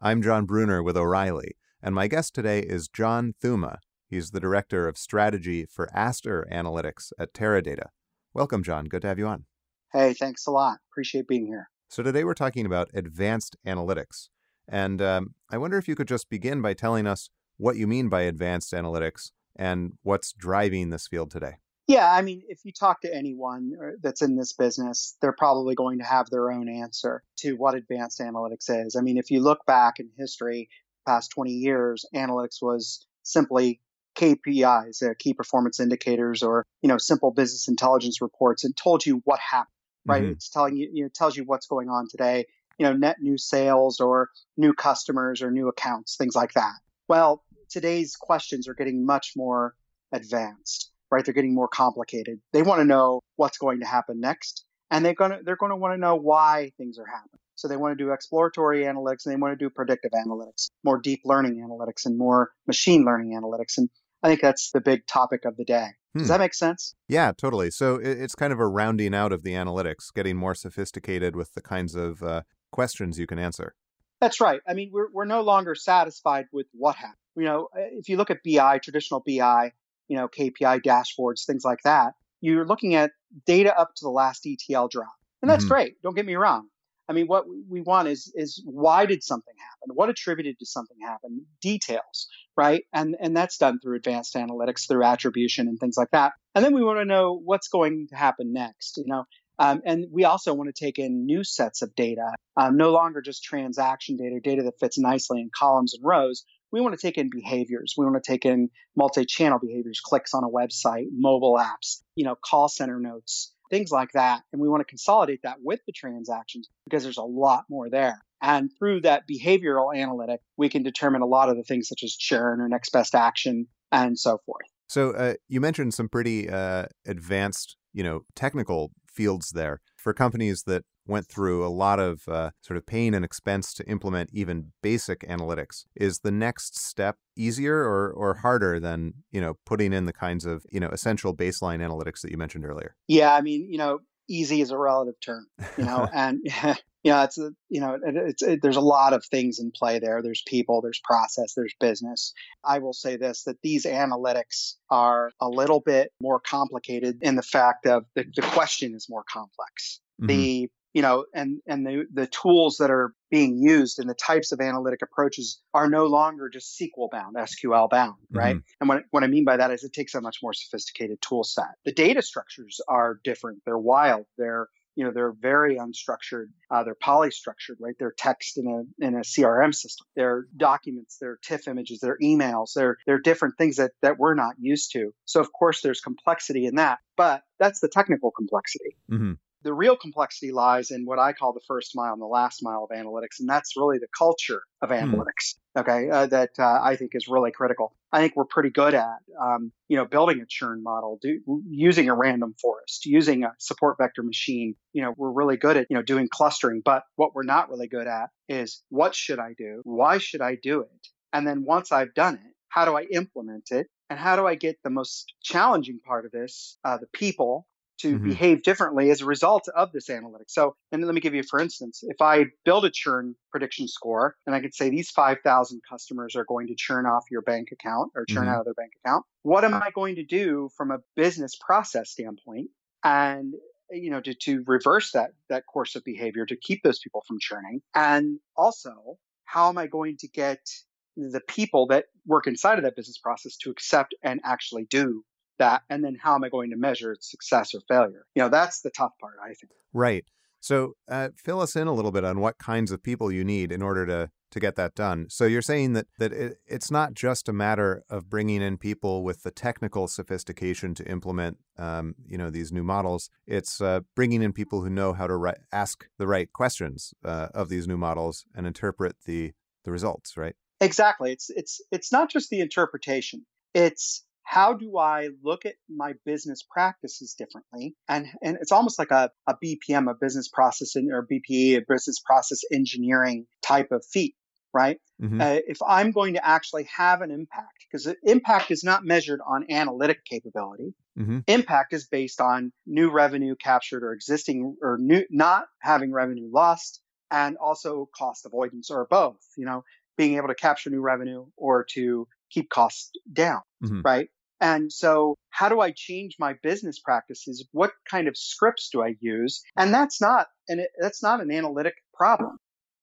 I'm Jon Bruner with O'Reilly, and my guest today is John Thuma. He's the Director of Strategy for Aster Analytics at Teradata. Welcome, John. Good to have you on. Hey, thanks a lot. Appreciate being here. So, today we're talking about advanced analytics. And um, I wonder if you could just begin by telling us what you mean by advanced analytics and what's driving this field today. Yeah, I mean, if you talk to anyone uh, that's in this business, they're probably going to have their own answer to what advanced analytics is. I mean, if you look back in history, past 20 years, analytics was simply KPIs, uh, key performance indicators, or you know, simple business intelligence reports, and told you what happened. Right? Mm-hmm. It's telling you, you know, tells you what's going on today. You know, net new sales or new customers or new accounts, things like that. Well, today's questions are getting much more advanced right? They're getting more complicated. They want to know what's going to happen next, and they're going to they're going to want to know why things are happening. So they want to do exploratory analytics and they want to do predictive analytics, more deep learning analytics and more machine learning analytics. And I think that's the big topic of the day. Does hmm. that make sense? Yeah, totally. So it's kind of a rounding out of the analytics, getting more sophisticated with the kinds of uh, questions you can answer. That's right. I mean, we're, we're no longer satisfied with what happened. You know, if you look at BI, traditional BI, you know, KPI dashboards, things like that, you're looking at data up to the last ETL drop. And that's mm-hmm. great. Don't get me wrong. I mean, what we want is is why did something happen? What attributed to something happen? Details, right? And and that's done through advanced analytics, through attribution and things like that. And then we want to know what's going to happen next. You know, um, and we also want to take in new sets of data, um, no longer just transaction data, data that fits nicely in columns and rows, we want to take in behaviors. We want to take in multi-channel behaviors, clicks on a website, mobile apps, you know, call center notes, things like that. And we want to consolidate that with the transactions because there's a lot more there. And through that behavioral analytic, we can determine a lot of the things such as churn or next best action and so forth. So uh, you mentioned some pretty uh, advanced, you know, technical fields there for companies that went through a lot of uh, sort of pain and expense to implement even basic analytics. Is the next step easier or, or harder than you know putting in the kinds of you know essential baseline analytics that you mentioned earlier? Yeah, I mean, you know, easy is a relative term, you know, and yeah, it's a, you know, it, it's it, there's a lot of things in play there. There's people, there's process, there's business. I will say this: that these analytics are a little bit more complicated in the fact of the, the question is more complex. Mm-hmm. The you know, and and the the tools that are being used and the types of analytic approaches are no longer just SQL bound, SQL bound, right? Mm-hmm. And what what I mean by that is it takes a much more sophisticated tool set. The data structures are different. They're wild. They're you know they're very unstructured uh, they're polystructured right they're text in a in a crm system they're documents they're tiff images they're emails they're they're different things that that we're not used to so of course there's complexity in that but that's the technical complexity mm-hmm. The real complexity lies in what I call the first mile and the last mile of analytics, and that's really the culture of hmm. analytics. Okay, uh, that uh, I think is really critical. I think we're pretty good at, um, you know, building a churn model, do, using a random forest, using a support vector machine. You know, we're really good at, you know, doing clustering. But what we're not really good at is what should I do? Why should I do it? And then once I've done it, how do I implement it? And how do I get the most challenging part of this, uh, the people to mm-hmm. behave differently as a result of this analytics. So, and let me give you, for instance, if I build a churn prediction score and I could say these 5,000 customers are going to churn off your bank account or churn mm-hmm. out of their bank account, what am I going to do from a business process standpoint? And you know to, to reverse that that course of behavior to keep those people from churning and also how am i going to get the people that work inside of that business process to accept and actually do that and then how am i going to measure its success or failure? You know that's the tough part i think. Right. So uh, fill us in a little bit on what kinds of people you need in order to to get that done. So you're saying that that it, it's not just a matter of bringing in people with the technical sophistication to implement um, you know these new models. It's uh, bringing in people who know how to ri- ask the right questions uh, of these new models and interpret the the results right? Exactly. It's it's it's not just the interpretation. It's how do I look at my business practices differently? And, and it's almost like a, a BPM, a business process or BPE, a business process engineering type of feat, right? Mm-hmm. Uh, if I'm going to actually have an impact, because impact is not measured on analytic capability. Mm-hmm. Impact is based on new revenue captured or existing or new, not having revenue lost, and also cost avoidance or both, you know, being able to capture new revenue or to keep costs down, mm-hmm. right? And so how do I change my business practices? What kind of scripts do I use? And that's not and that's not an analytic problem.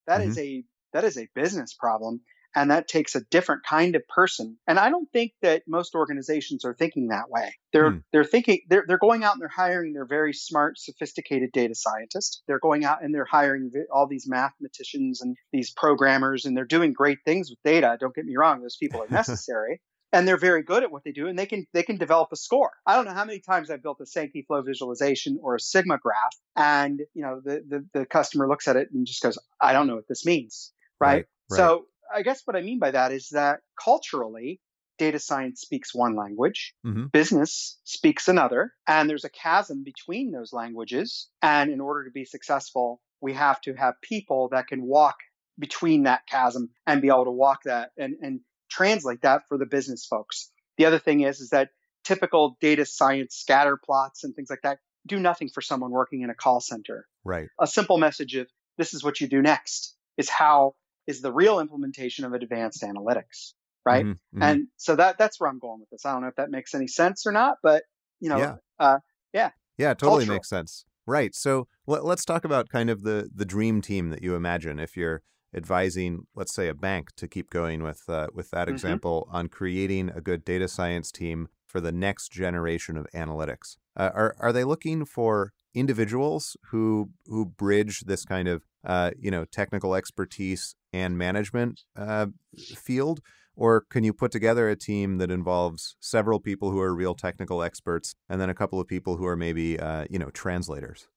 That mm-hmm. is a that is a business problem and that takes a different kind of person. And I don't think that most organizations are thinking that way. They're hmm. they're thinking they're they're going out and they're hiring their very smart, sophisticated data scientists. They're going out and they're hiring all these mathematicians and these programmers, and they're doing great things with data. Don't get me wrong; those people are necessary. And they're very good at what they do and they can they can develop a score i don't know how many times i've built a sankey flow visualization or a sigma graph and you know the, the, the customer looks at it and just goes i don't know what this means right, right, right. so I guess what I mean by that is that culturally, data science speaks one language, mm-hmm. business speaks another, and there's a chasm between those languages. And in order to be successful, we have to have people that can walk between that chasm and be able to walk that and, and translate that for the business folks. The other thing is, is that typical data science scatter plots and things like that do nothing for someone working in a call center. Right. A simple message of this is what you do next is how is the real implementation of advanced analytics, right? Mm-hmm, mm-hmm. And so that that's where I'm going with this. I don't know if that makes any sense or not, but you know, yeah, uh, yeah, yeah, totally Cultural. makes sense. Right. So let, us talk about kind of the the dream team that you imagine if you're advising, let's say, a bank to keep going with uh, with that mm-hmm. example on creating a good data science team for the next generation of analytics. Uh, are are they looking for individuals who who bridge this kind of uh, you know technical expertise and management uh, field, or can you put together a team that involves several people who are real technical experts and then a couple of people who are maybe uh, you know translators?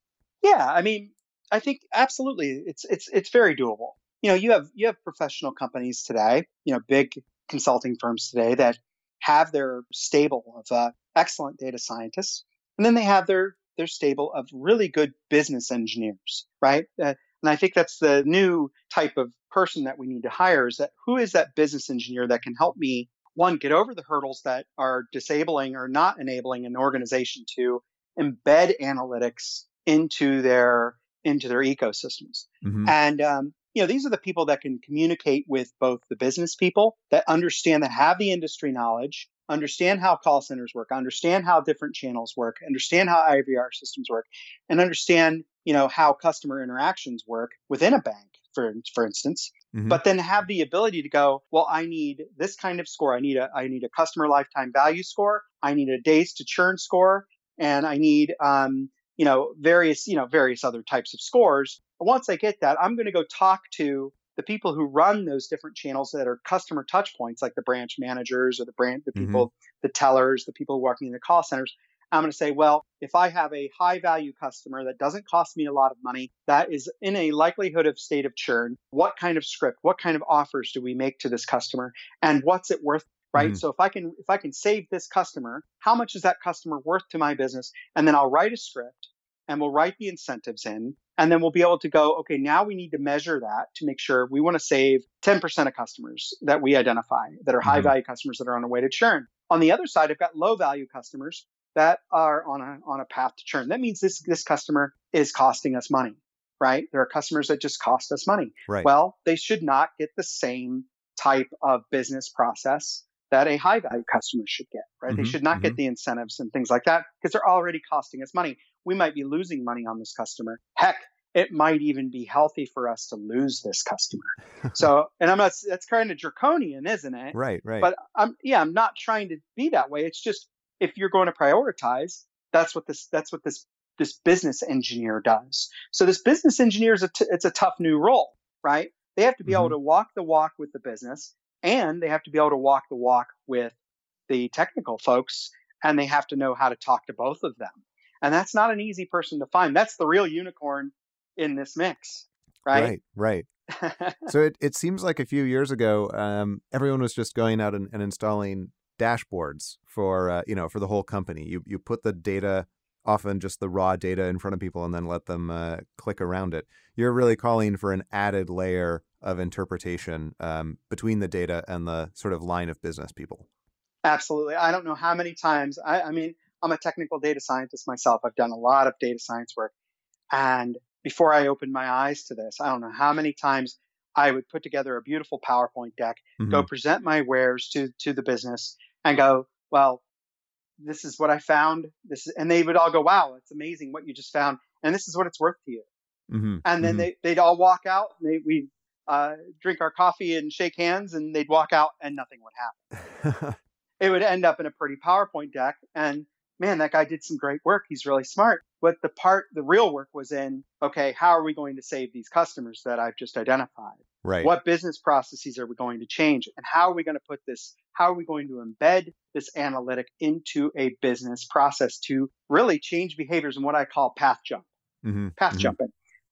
Yeah, I mean, I think absolutely, it's it's it's very doable. You know, you have you have professional companies today, you know, big consulting firms today that have their stable of uh, excellent data scientists, and then they have their their stable of really good business engineers, right? Uh, and I think that's the new type of person that we need to hire is that who is that business engineer that can help me one get over the hurdles that are disabling or not enabling an organization to embed analytics into their into their ecosystems. Mm-hmm. And um, you know, these are the people that can communicate with both the business people that understand that have the industry knowledge understand how call centers work, understand how different channels work, understand how IVR systems work, and understand, you know, how customer interactions work within a bank, for for instance. Mm-hmm. But then have the ability to go, well, I need this kind of score. I need a I need a customer lifetime value score. I need a days to churn score, and I need um, you know various you know various other types of scores. once I get that, I'm going to go talk to the people who run those different channels that are customer touch points, like the branch managers or the brand, the mm-hmm. people, mm-hmm. the tellers, the people working in the call centers, I'm going to say, well, if I have a high value customer that doesn't cost me a lot of money, that is in a likelihood of state of churn, what kind of script, what kind of offers do we make to this customer and what's it worth? Right. Mm-hmm. So if I can, if I can save this customer, how much is that customer worth to my business? And then I'll write a script and we'll write the incentives in and then we'll be able to go, okay, now we need to measure that to make sure we want to save 10% of customers that we identify that are high mm-hmm. value customers that are on a way to churn. On the other side, I've got low value customers that are on a, on a path to churn. That means this, this customer is costing us money, right? There are customers that just cost us money. Right. Well, they should not get the same type of business process that a high value customer should get, right? Mm-hmm, they should not mm-hmm. get the incentives and things like that because they're already costing us money. We might be losing money on this customer. Heck, it might even be healthy for us to lose this customer. so, and I'm not, that's kind of draconian, isn't it? Right, right. But I'm, yeah, I'm not trying to be that way. It's just if you're going to prioritize, that's what this, that's what this, this business engineer does. So this business engineer is a t- it's a tough new role, right? They have to be mm-hmm. able to walk the walk with the business and they have to be able to walk the walk with the technical folks and they have to know how to talk to both of them. And that's not an easy person to find. That's the real unicorn in this mix, right? Right, right. so it, it seems like a few years ago, um, everyone was just going out and, and installing dashboards for uh, you know for the whole company. You you put the data, often just the raw data, in front of people and then let them uh, click around it. You're really calling for an added layer of interpretation um, between the data and the sort of line of business people. Absolutely. I don't know how many times. I, I mean, I'm a technical data scientist myself. I've done a lot of data science work, and before I opened my eyes to this, I don't know how many times I would put together a beautiful PowerPoint deck, mm-hmm. go present my wares to to the business, and go, well, this is what I found. This is, and they would all go, wow, it's amazing what you just found, and this is what it's worth to you. Mm-hmm. And then mm-hmm. they they'd all walk out. And they we uh, drink our coffee and shake hands, and they'd walk out, and nothing would happen. it would end up in a pretty PowerPoint deck, and man, that guy did some great work. He's really smart. But the part, the real work was in, okay, how are we going to save these customers that I've just identified? Right. What business processes are we going to change? And how are we going to put this, how are we going to embed this analytic into a business process to really change behaviors and what I call path jump? Mm-hmm. Path mm-hmm. jumping.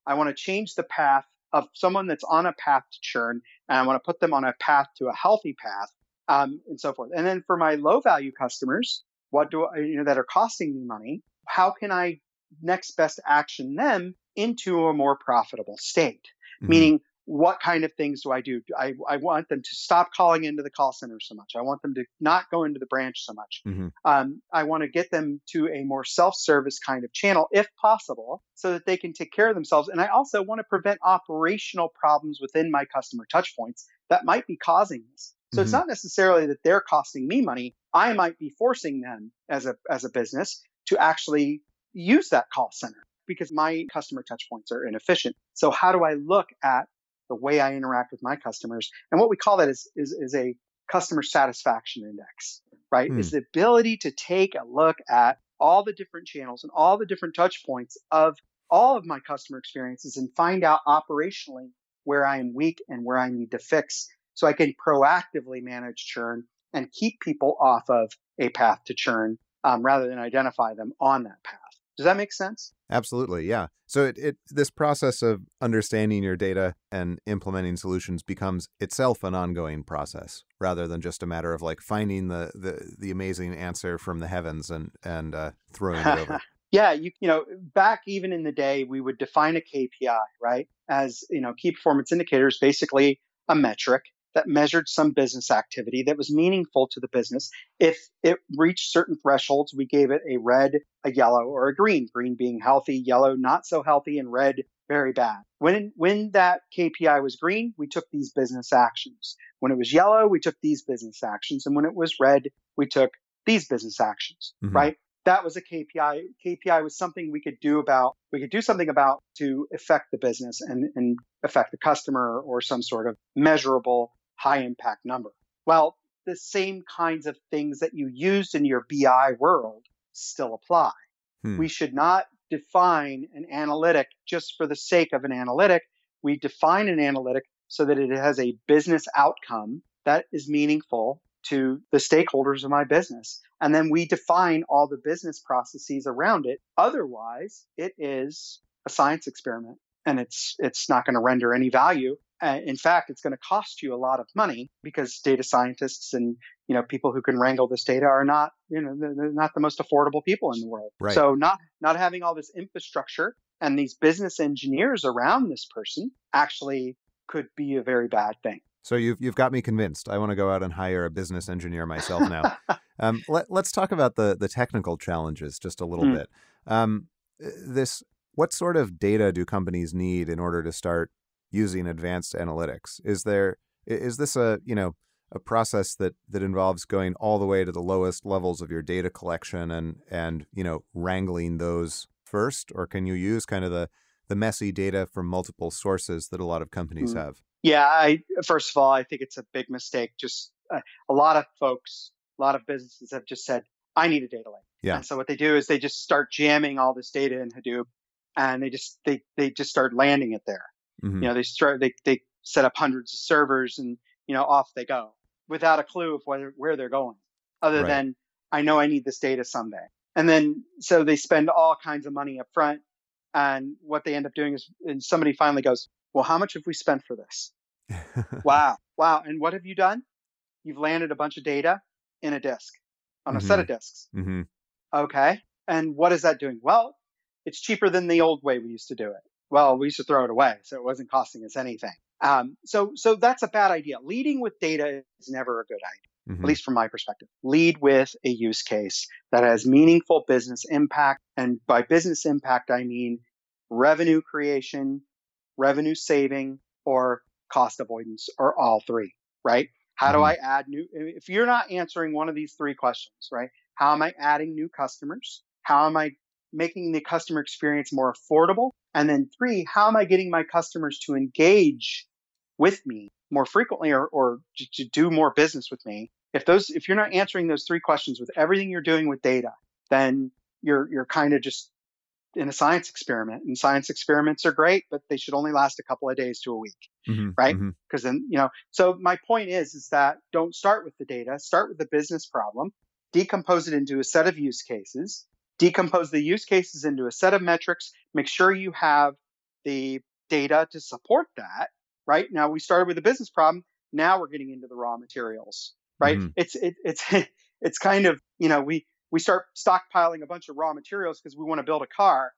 I want to change the path of someone that's on a path to churn and I want to put them on a path to a healthy path um, and so forth. And then for my low value customers, what do I, you know, that are costing me money? How can I next best action them into a more profitable state? Mm-hmm. Meaning, what kind of things do I do? I, I want them to stop calling into the call center so much. I want them to not go into the branch so much. Mm-hmm. Um, I want to get them to a more self service kind of channel, if possible, so that they can take care of themselves. And I also want to prevent operational problems within my customer touchpoints that might be causing this. So mm-hmm. it's not necessarily that they're costing me money. I might be forcing them as a, as a business to actually use that call center because my customer touchpoints are inefficient. So how do I look at the way I interact with my customers. And what we call that is, is, is a customer satisfaction index, right? Mm. Is the ability to take a look at all the different channels and all the different touch points of all of my customer experiences and find out operationally where I am weak and where I need to fix so I can proactively manage churn and keep people off of a path to churn um, rather than identify them on that path. Does that make sense? Absolutely, yeah. So it, it this process of understanding your data and implementing solutions becomes itself an ongoing process rather than just a matter of like finding the the, the amazing answer from the heavens and and uh, throwing it over. yeah, you you know, back even in the day, we would define a KPI, right? As you know, key performance indicators, basically a metric that measured some business activity that was meaningful to the business. If it reached certain thresholds, we gave it a red, a yellow, or a green. Green being healthy, yellow not so healthy, and red very bad. When when that KPI was green, we took these business actions. When it was yellow, we took these business actions, and when it was red, we took these business actions. Mm-hmm. Right? That was a KPI. KPI was something we could do about. We could do something about to affect the business and and affect the customer or some sort of measurable high impact number. Well, the same kinds of things that you used in your BI world still apply. Hmm. We should not define an analytic just for the sake of an analytic. We define an analytic so that it has a business outcome that is meaningful to the stakeholders of my business. And then we define all the business processes around it. Otherwise, it is a science experiment and it's it's not going to render any value uh, in fact, it's going to cost you a lot of money because data scientists and you know people who can wrangle this data are not you know they're not the most affordable people in the world. Right. So not not having all this infrastructure and these business engineers around this person actually could be a very bad thing. So you've you've got me convinced. I want to go out and hire a business engineer myself now. um, let, us talk about the the technical challenges just a little mm. bit. Um, this what sort of data do companies need in order to start using advanced analytics? Is there is this a you know a process that that involves going all the way to the lowest levels of your data collection and and you know wrangling those first, or can you use kind of the the messy data from multiple sources that a lot of companies mm. have? Yeah, I first of all, I think it's a big mistake. Just uh, a lot of folks, a lot of businesses have just said, "I need a data lake." Yeah. And so what they do is they just start jamming all this data in Hadoop, and they just they they just start landing it there. Mm-hmm. You know, they start they they set up hundreds of servers and you know off they go without a clue of where where they're going, other right. than I know I need this data someday. And then so they spend all kinds of money up front, and what they end up doing is, and somebody finally goes, "Well, how much have we spent for this?" wow, wow, and what have you done? You've landed a bunch of data in a disk on mm-hmm. a set of disks. Mm-hmm. Okay, and what is that doing? Well, it's cheaper than the old way we used to do it well, we used to throw it away, so it wasn't costing us anything. Um, so, so that's a bad idea. Leading with data is never a good idea, mm-hmm. at least from my perspective. Lead with a use case that has meaningful business impact, and by business impact, I mean revenue creation, revenue saving, or cost avoidance, or all three, right? How do mm-hmm. I add new? If you're not answering one of these three questions, right? How am I adding new customers? How am I making the customer experience more affordable? And then three, how am I getting my customers to engage with me more frequently or, or to do more business with me? If those, if you're not answering those three questions with everything you're doing with data, then you're, you're kind of just in a science experiment. And science experiments are great, but they should only last a couple of days to a week, mm-hmm, right? Because mm-hmm. then, you know, so my point is, is that don't start with the data, start with the business problem, decompose it into a set of use cases, decompose the use cases into a set of metrics, make sure you have the data to support that, right? Now we started with a business problem. Now we're getting into the raw materials, right? Mm-hmm. It's, it, it's, it's kind of, you know, we, we start stockpiling a bunch of raw materials because we want to build a car.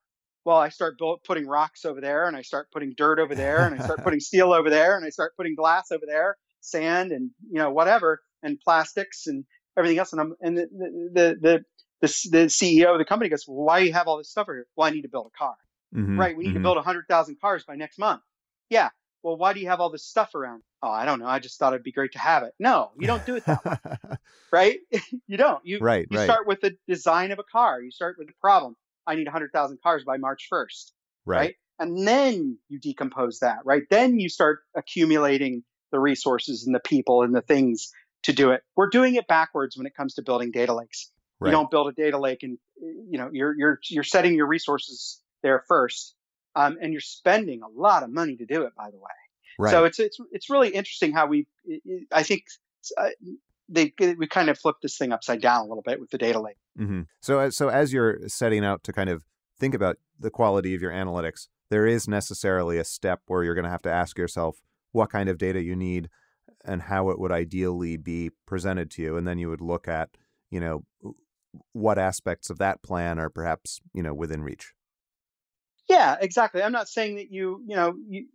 Well, I start build, putting rocks over there and I start putting dirt over there and I start putting steel over there and I start putting glass over there, sand and, you know, whatever, and plastics and everything else. And I'm, and the, the, the, the, the CEO of the company goes, well, why do you have all this stuff here? Well, I need to build a car. Mm-hmm, right. We need mm-hmm. to build 100,000 cars by next month. Yeah. Well, why do you have all this stuff around? Oh, I don't know. I just thought it'd be great to have it. No, you don't do it that way. right? you don't. You, right, you right. start with the design of a car. You start with the problem. I need 100,000 cars by March 1st. Right. right. And then you decompose that, right? Then you start accumulating the resources and the people and the things to do it. We're doing it backwards when it comes to building data lakes. Right. You don't build a data lake and you know you're you're you're setting your resources there first, um, and you're spending a lot of money to do it. By the way, right. so it's it's it's really interesting how we I think uh, they we kind of flipped this thing upside down a little bit with the data lake. Mm-hmm. So so as you're setting out to kind of think about the quality of your analytics, there is necessarily a step where you're going to have to ask yourself what kind of data you need and how it would ideally be presented to you, and then you would look at you know what aspects of that plan are perhaps you know within reach yeah exactly i'm not saying that you you know you,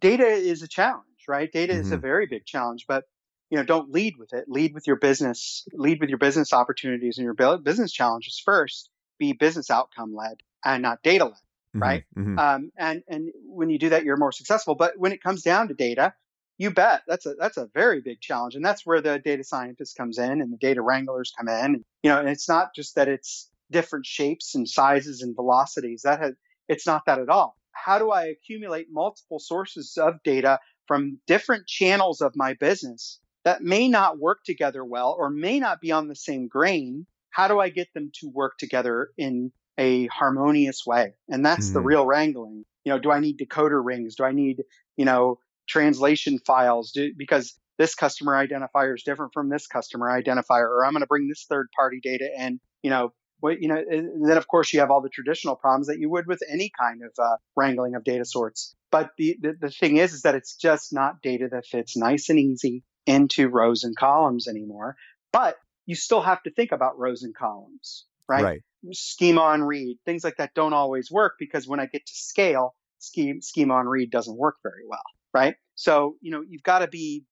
data is a challenge right data mm-hmm. is a mm-hmm. very big challenge but you know don't lead with it lead with your business lead with your business opportunities and your business challenges first be business outcome led and not data led mm-hmm. right mm-hmm. Um, and and when you do that you're more successful but when it comes down to data you bet. That's a that's a very big challenge, and that's where the data scientist comes in and the data wranglers come in. You know, and it's not just that it's different shapes and sizes and velocities. That has it's not that at all. How do I accumulate multiple sources of data from different channels of my business that may not work together well or may not be on the same grain? How do I get them to work together in a harmonious way? And that's mm-hmm. the real wrangling. You know, do I need decoder rings? Do I need, you know, translation files do, because this customer identifier is different from this customer identifier, or I'm going to bring this third party data in, you know, what, you know, and then of course you have all the traditional problems that you would with any kind of uh, wrangling of data sorts. But the, the, the thing is, is that it's just not data that fits nice and easy into rows and columns anymore. But you still have to think about rows and columns, right? right. Schema on read, things like that don't always work because when I get to scale, scheme, schema on read doesn't work very well right? So, you know, you've got to be,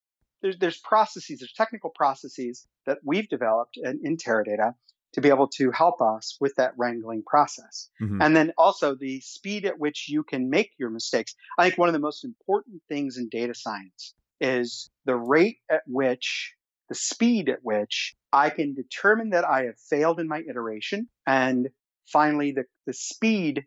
there's, there's processes, there's technical processes that we've developed in, in Teradata to be able to help us with that wrangling process. Mm-hmm. And then also the speed at which you can make your mistakes. I think one of the most important things in data science is the rate at which, the speed at which I can determine that I have failed in my iteration. And finally, the, the speed,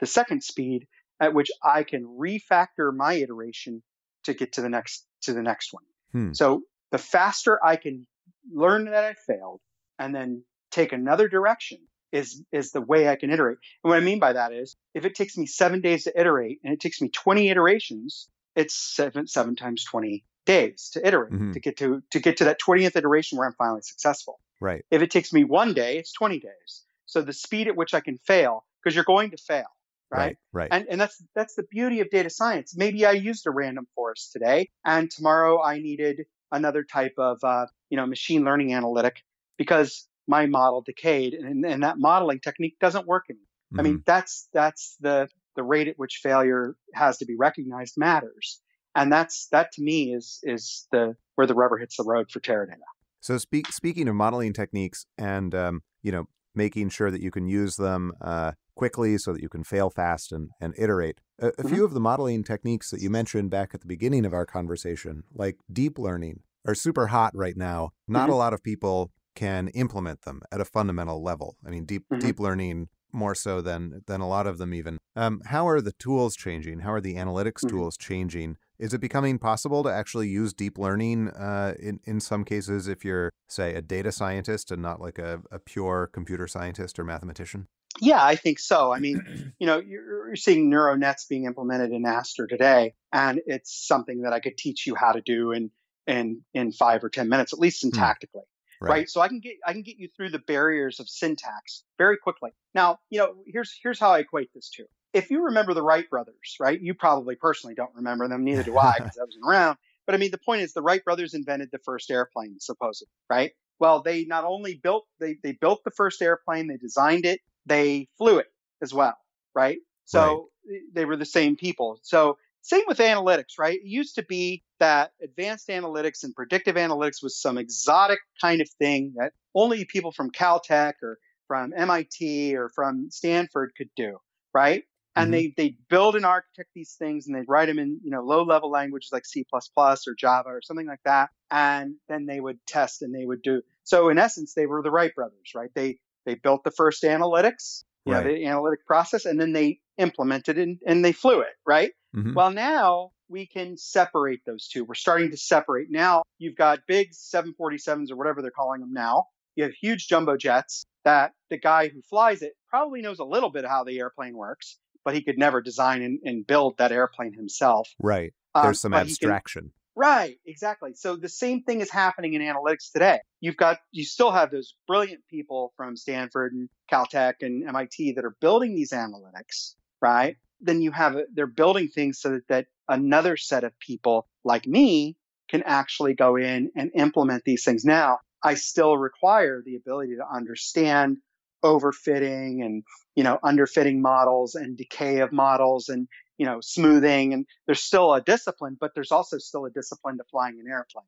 the second speed at which I can refactor my iteration to get to the next to the next one. Hmm. So the faster I can learn that I failed and then take another direction is is the way I can iterate. And what I mean by that is if it takes me seven days to iterate and it takes me 20 iterations, it's seven seven times 20 days to iterate mm-hmm. to get to to get to that 20th iteration where I'm finally successful. Right. If it takes me one day, it's 20 days. So the speed at which I can fail, because you're going to fail right? Right. right. And and that's that's the beauty of data science. Maybe I used a random forest today, and tomorrow I needed another type of uh, you know machine learning analytic because my model decayed, and, and that modeling technique doesn't work anymore. Mm-hmm. I mean, mm-hmm. that's that's the the rate at which failure has to be recognized matters, and that's that to me is is the where the rubber hits the road for Teradata. So speak, speaking of modeling techniques and um, you know making sure that you can use them uh, quickly so that you can fail fast and, and iterate. A, a mm-hmm. few of the modeling techniques that you mentioned back at the beginning of our conversation, like deep learning, are super hot right now. Not mm-hmm. a lot of people can implement them at a fundamental level. I mean, deep mm-hmm. deep learning more so than than a lot of them even. Um, how are the tools changing? How are the analytics mm-hmm. tools changing? Is it becoming possible to actually use deep learning uh, in in some cases if you're say a data scientist and not like a, a pure computer scientist or mathematician? Yeah, I think so. I mean, you know, you're, seeing neural nets being implemented in Aster today, and it's something that I could teach you how to do in in in five or ten minutes, at least hmm. syntactically. Right. right. So I can get I can get you through the barriers of syntax very quickly. Now, you know, here's here's how I equate this to. If you remember the Wright brothers, right? You probably personally don't remember them, neither do I, because I wasn't around. But I mean, the point is, the Wright brothers invented the first airplane, supposedly, right? Well, they not only built they they built the first airplane, they designed it, they flew it as well, right? So right. they were the same people. So same with analytics, right? It used to be that advanced analytics and predictive analytics was some exotic kind of thing that only people from Caltech or from MIT or from Stanford could do, right? And mm-hmm. they they build and architect these things and they write them in you know low level languages like C++ or Java or something like that, and then they would test and they would do. So in essence, they were the Wright brothers, right? They they built the first analytics, you right. know, the analytic process, and then they implemented it and, and they flew it, right? Mm-hmm. Well, now we can separate those two. We're starting to separate. Now you've got big 747s or whatever they're calling them now. You have huge jumbo jets that the guy who flies it probably knows a little bit how the airplane works, but he could never design and, and build that airplane himself. Right. Um, There's um, some abstraction. Right. Exactly. So the same thing is happening in analytics today. You've got, you still have those brilliant people from Stanford and Caltech and MIT that are building these analytics, right? then you have they're building things so that, that another set of people like me can actually go in and implement these things. Now, I still require the ability to understand overfitting and you know underfitting models and decay of models and you know smoothing and there's still a discipline but there's also still a discipline to flying an airplane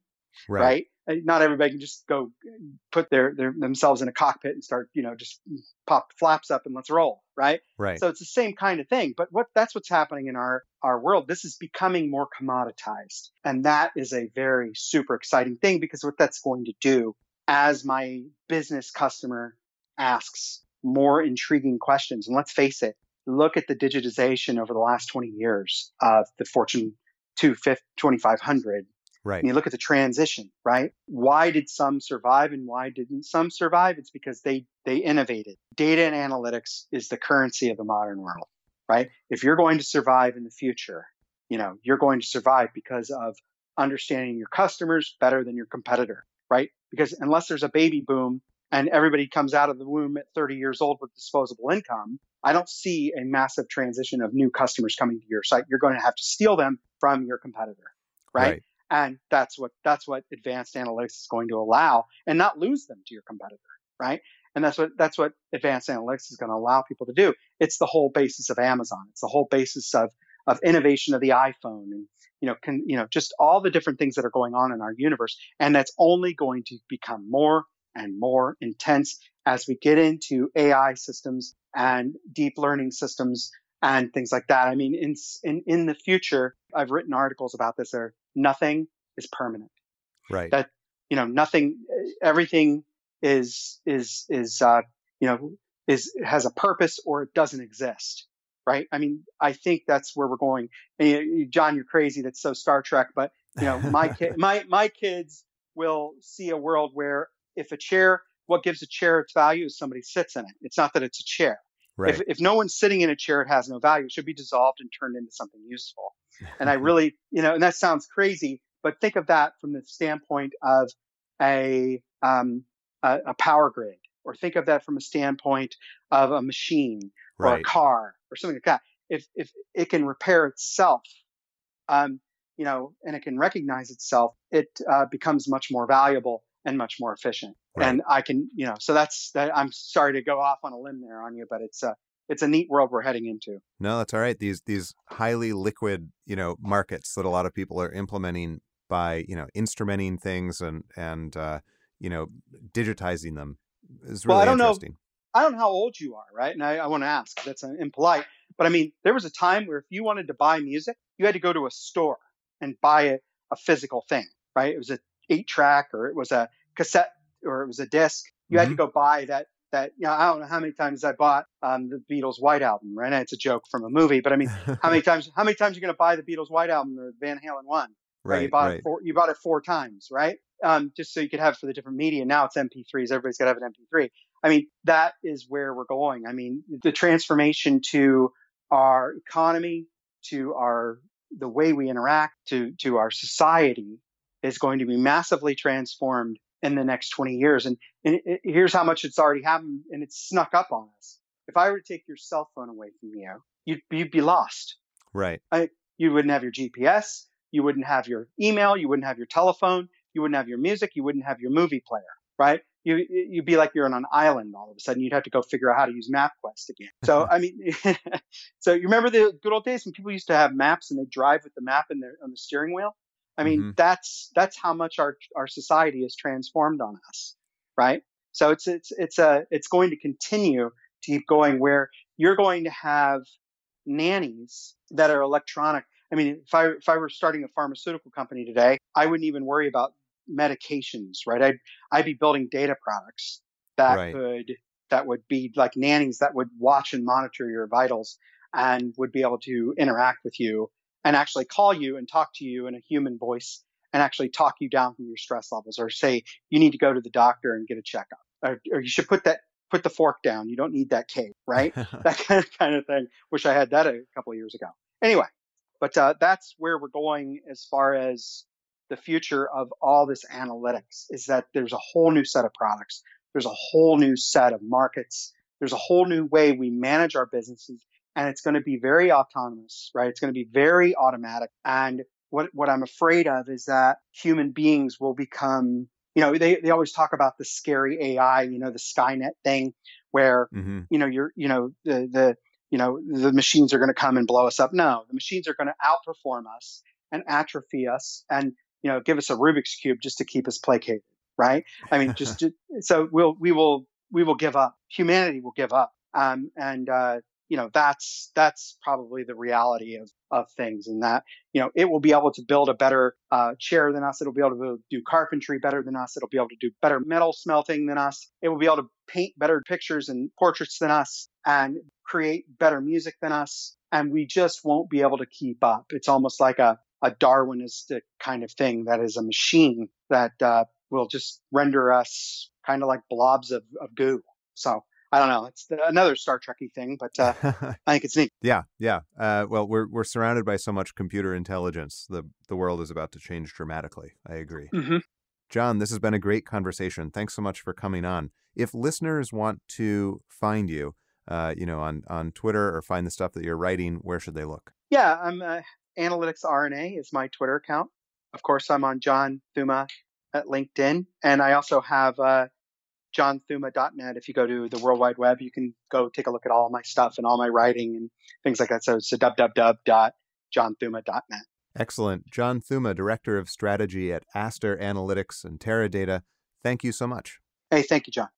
right. right? Uh, not everybody can just go uh, put their, their themselves in a cockpit and start, you know, just pop flaps up and let's roll, right? Right. So it's the same kind of thing. But what that's what's happening in our our world. This is becoming more commoditized, and that is a very super exciting thing because what that's going to do as my business customer asks more intriguing questions, and let's face it, look at the digitization over the last 20 years of the Fortune 2500 Right. And you look at the transition, right? Why did some survive and why didn't some survive? It's because they they innovated. Data and analytics is the currency of the modern world, right? If you're going to survive in the future, you know, you're going to survive because of understanding your customers better than your competitor, right? Because unless there's a baby boom and everybody comes out of the womb at 30 years old with disposable income, I don't see a massive transition of new customers coming to your site. You're going to have to steal them from your competitor, right? right. And that's what that's what advanced analytics is going to allow and not lose them to your competitor right? And that's what that's what advanced analytics is going to allow people to do. It's the whole basis of amazon. It's the whole basis of of innovation of the iphone and you know can you know just all the different things that are going on in our universe. And that's only going to become more and more intense as we get into ai systems and deep learning systems and things like that i mean in in, in the future i've written articles about this there nothing is permanent. Right. That you know nothing, everything is is is uh, you know is has a purpose or it doesn't exist. Right. I mean, I think that's where we're going. And, you, John, you're crazy. That's so Star Trek. But you know, my kid, my my kids will see a world where if a chair, what gives a chair its value is somebody sits in it. It's not that it's a chair. Right. If, if no one's sitting in a chair, it has no value. It should be dissolved and turned into something useful. And I really, you know, and that sounds crazy, but think of that from the standpoint of a, um, a, a, power grid, or think of that from a standpoint of a machine or right. a car or something like that. If, if it can repair itself, um, you know, and it can recognize itself, it uh, becomes much more valuable and much more efficient. Right. And I can, you know, so that's that. I'm sorry to go off on a limb there on you, but it's a it's a neat world we're heading into. No, that's all right. These these highly liquid, you know, markets that a lot of people are implementing by you know instrumenting things and and uh, you know digitizing them is really well, I don't interesting. Know, I don't know how old you are, right? And I, I want to ask, that's impolite. But I mean, there was a time where if you wanted to buy music, you had to go to a store and buy a, a physical thing, right? It was a eight track or it was a cassette or it was a disc. You mm-hmm. had to mm-hmm. go buy that that you know, I don't know how many times I bought um, the Beatles White Album, right? It's a joke from a movie, but I mean, how many times how many times are you going to buy the Beatles White Album or Van Halen one? Right, right. You bought right. it four, you bought it four times, right? Um, just so you could have for the different media. Now it's MP3s. Everybody's got to have an MP3. I mean, that is where we're going. I mean, the transformation to our economy, to our the way we interact, to to our society is going to be massively transformed in the next 20 years. And, and it, here's how much it's already happened and it's snuck up on us. If I were to take your cell phone away from you, you'd, you'd be lost. Right. I, you wouldn't have your GPS. You wouldn't have your email. You wouldn't have your telephone. You wouldn't have your music. You wouldn't have your movie player, right? You, you'd be like you're on an island all of a sudden. You'd have to go figure out how to use MapQuest again. So, I mean, so you remember the good old days when people used to have maps and they drive with the map in their, on the steering wheel? I mean, mm-hmm. that's that's how much our our society is transformed on us, right? So it's it's it's a it's going to continue to keep going where you're going to have nannies that are electronic. I mean, if I if I were starting a pharmaceutical company today, I wouldn't even worry about medications, right? I'd I'd be building data products that right. could that would be like nannies that would watch and monitor your vitals and would be able to interact with you and actually call you and talk to you in a human voice and actually talk you down from your stress levels or say you need to go to the doctor and get a checkup or, or you should put that put the fork down. You don't need that cake right? That kind of, kind of thing. Wish i had that a couple of years ago. Anyway but uh, that's where we're going as far as the future of all this analytics is that there's a whole new set of products. There's a whole new set of markets. There's a whole new way we manage our businesses and it's going to be very autonomous, right? It's going to be very automatic. And what, what I'm afraid of is that human beings will become, you know, they, they always talk about the scary AI, you know, the Skynet thing where, mm-hmm. you know, you're, you know, the, the, you know, the machines are going to come and blow us up. No, the machines are going to outperform us and atrophy us and, you know, give us a Rubik's cube just to keep us placated, right? I mean, just, just so we'll, we will, we will give up. Humanity will give up. Um, and, uh, you know that's that's probably the reality of of things and that you know it will be able to build a better uh, chair than us. It'll be able to do carpentry better than us. It'll be able to do better metal smelting than us. It will be able to paint better pictures and portraits than us and create better music than us. And we just won't be able to keep up. It's almost like a, a darwinistic kind of thing that is a machine that uh, will just render us kind of like blobs of, of goo. So I don't know. It's another Star Trekky thing, but uh, I think it's neat. Yeah, yeah. Uh, well, we're we're surrounded by so much computer intelligence. The the world is about to change dramatically. I agree. Mm-hmm. John, this has been a great conversation. Thanks so much for coming on. If listeners want to find you, uh, you know, on on Twitter or find the stuff that you're writing, where should they look? Yeah, I'm uh, Analytics RNA is my Twitter account. Of course, I'm on John Thuma at LinkedIn, and I also have uh, johnthuma.net. If you go to the World Wide Web, you can go take a look at all my stuff and all my writing and things like that. So it's www.johnthuma.net. Excellent. John Thuma, Director of Strategy at Aster Analytics and Teradata. Thank you so much. Hey, thank you, John.